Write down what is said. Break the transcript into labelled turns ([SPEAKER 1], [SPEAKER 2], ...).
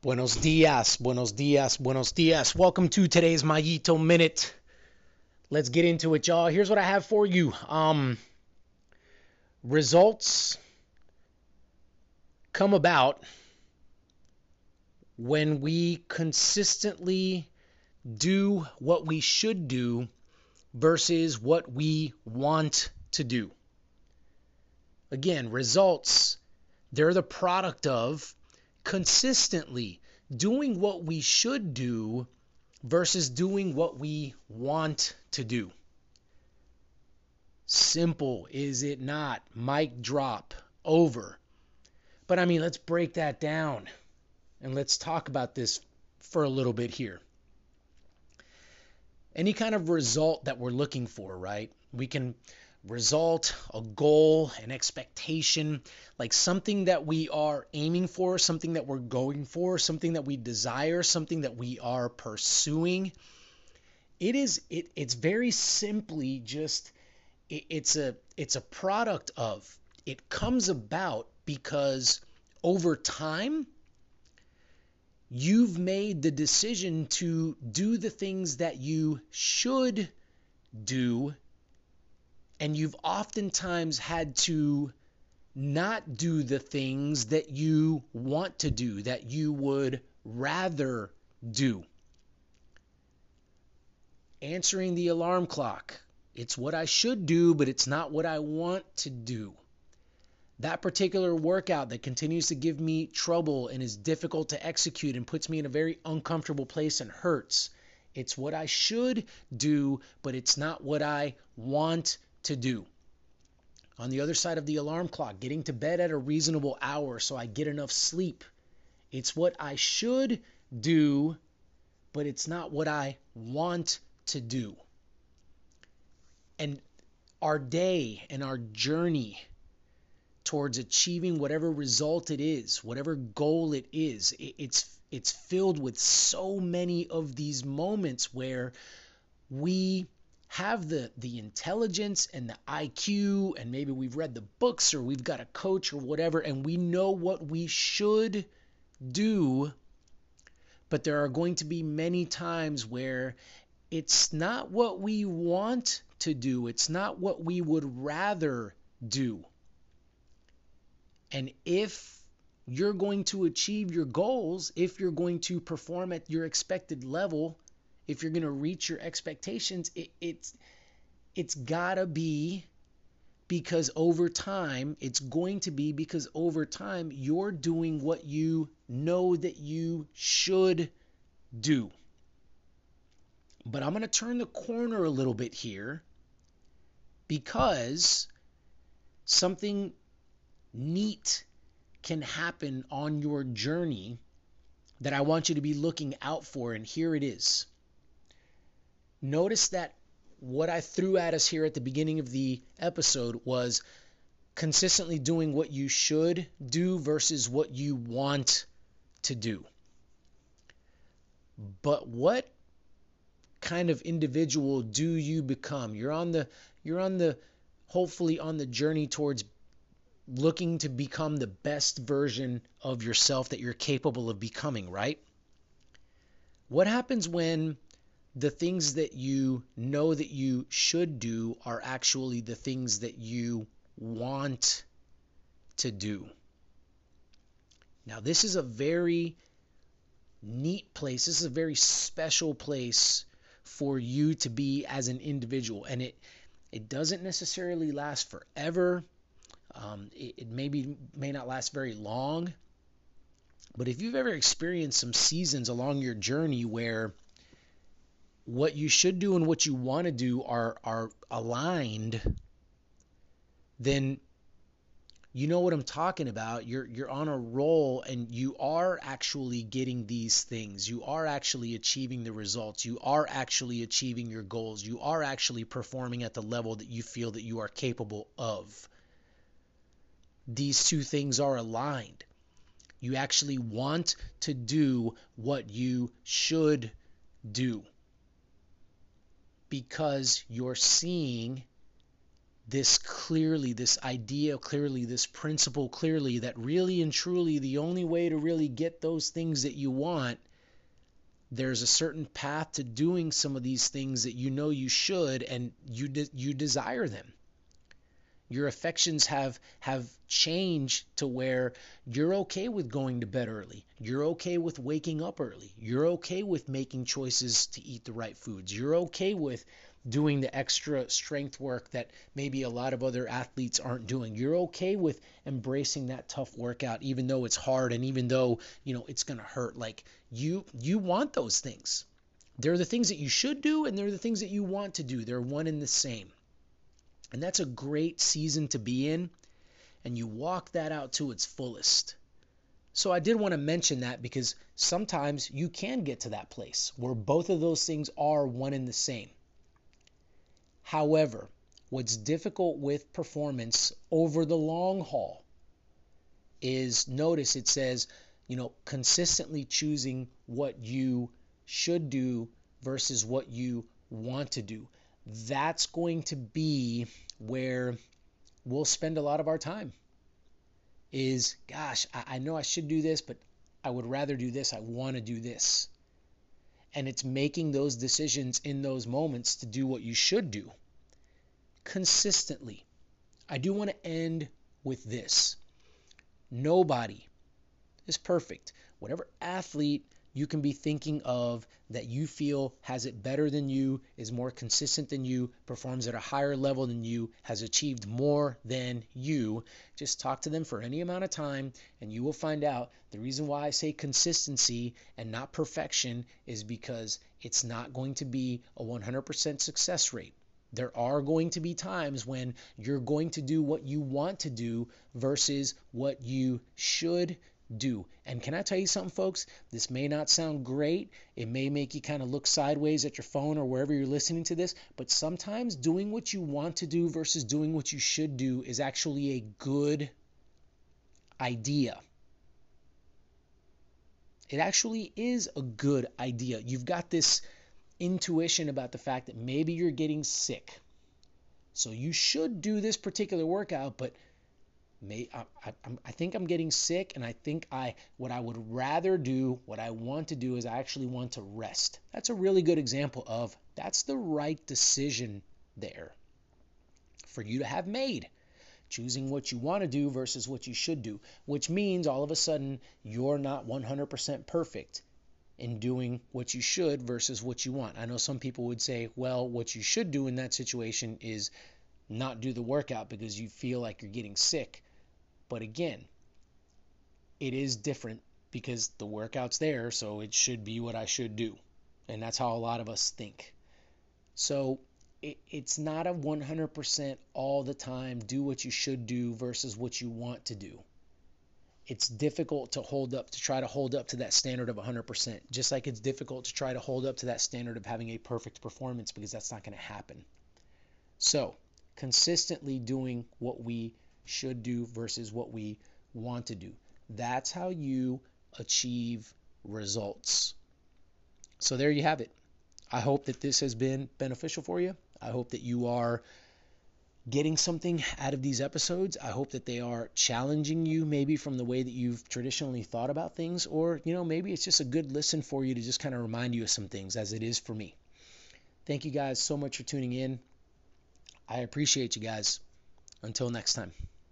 [SPEAKER 1] Buenos dias, buenos dias, buenos dias. Welcome to today's Mayito Minute. Let's get into it, y'all. Here's what I have for you. Um, results come about when we consistently do what we should do versus what we want to do. Again, results, they're the product of consistently doing what we should do versus doing what we want to do. Simple, is it not? Mic drop, over. But I mean, let's break that down and let's talk about this for a little bit here. Any kind of result that we're looking for, right? We can result, a goal, an expectation, like something that we are aiming for, something that we're going for, something that we desire, something that we are pursuing. It is it it's very simply just it, it's a it's a product of it comes about because over time you've made the decision to do the things that you should do and you've oftentimes had to not do the things that you want to do, that you would rather do. Answering the alarm clock. It's what I should do, but it's not what I want to do. That particular workout that continues to give me trouble and is difficult to execute and puts me in a very uncomfortable place and hurts. It's what I should do, but it's not what I want to do. On the other side of the alarm clock, getting to bed at a reasonable hour so I get enough sleep. It's what I should do, but it's not what I want to do. And our day and our journey towards achieving whatever result it is, whatever goal it is, it's it's filled with so many of these moments where we have the the intelligence and the IQ and maybe we've read the books or we've got a coach or whatever and we know what we should do but there are going to be many times where it's not what we want to do. It's not what we would rather do. And if you're going to achieve your goals if you're going to perform at your expected level if you're going to reach your expectations, it, it's it's got to be because over time, it's going to be because over time you're doing what you know that you should do. But I'm going to turn the corner a little bit here because something neat can happen on your journey that I want you to be looking out for, and here it is. Notice that what I threw at us here at the beginning of the episode was consistently doing what you should do versus what you want to do. But what kind of individual do you become? You're on the you're on the hopefully on the journey towards looking to become the best version of yourself that you're capable of becoming, right? What happens when the things that you know that you should do are actually the things that you want to do. Now, this is a very neat place. This is a very special place for you to be as an individual. And it it doesn't necessarily last forever. Um, it, it maybe may not last very long. But if you've ever experienced some seasons along your journey where what you should do and what you want to do are are aligned, then you know what I'm talking about. You're you're on a roll and you are actually getting these things. You are actually achieving the results. You are actually achieving your goals. You are actually performing at the level that you feel that you are capable of. These two things are aligned. You actually want to do what you should do because you're seeing this clearly, this idea clearly, this principle clearly, that really and truly the only way to really get those things that you want, there's a certain path to doing some of these things that you know you should and you de- you desire them. Your affections have have changed to where you're okay with going to bed early. You're okay with waking up early. You're okay with making choices to eat the right foods. You're okay with doing the extra strength work that maybe a lot of other athletes aren't doing. You're okay with embracing that tough workout even though it's hard and even though, you know, it's going to hurt. Like you you want those things. They're the things that you should do and they're the things that you want to do. They're one and the same. And that's a great season to be in and you walk that out to its fullest. So I did want to mention that because sometimes you can get to that place where both of those things are one and the same. However, what's difficult with performance over the long haul is notice it says, you know, consistently choosing what you should do versus what you want to do. That's going to be where we'll spend a lot of our time. Is, gosh, I, I know I should do this, but I would rather do this. I want to do this and it's making those decisions in those moments to do what you should do consistently. I do want to end with this nobody is perfect. Whatever athlete you can be thinking of that you feel has it better than you, is more consistent than you, performs at a higher level than you, has achieved more than you, just talk to them for any amount of time and you will find out the reason why I say consistency and not perfection is because it's not going to be a 100% success rate. There are going to be times when you're going to do what you want to do versus what you should do. And can I tell you something, folks? This may not sound great. It may make you kind of look sideways at your phone or wherever you're listening to this, but sometimes doing what you want to do versus doing what you should do is actually a good idea. It actually is a good idea. You've got this intuition about the fact that maybe you're getting sick. So you should do this particular workout, but may I, I, I, think I'm getting sick and I think I what I would rather do, what I want to do is I actually want to rest. That's a really good example of that's the right decision there for you to have made. Choosing what you want to do versus what you should do, which means all of a sudden you're not 100% perfect in doing what you should versus what you want. I know some people would say, well, what you should do in that situation is not do the workout because you feel like you're getting sick. But again, it is different because the workout's there, so it should be what I should do. And that's how a lot of us think. So it, it's not a 100% all the time do what you should do versus what you want to do. It's difficult to hold up, to try to hold up to that standard of 100%, just like it's difficult to try to hold up to that standard of having a perfect performance because that's not going to happen. So, consistently doing what we should do versus what we want to do. That's how you achieve results. So there you have it. I hope that this has been beneficial for you. I hope that you are getting something out of these episodes. I hope that they are challenging you maybe from the way that you've traditionally thought about things or you know maybe it's just a good listen for you to just kind of remind you of some things as it is for me. Thank you guys so much for tuning in. I appreciate you guys. Until next time.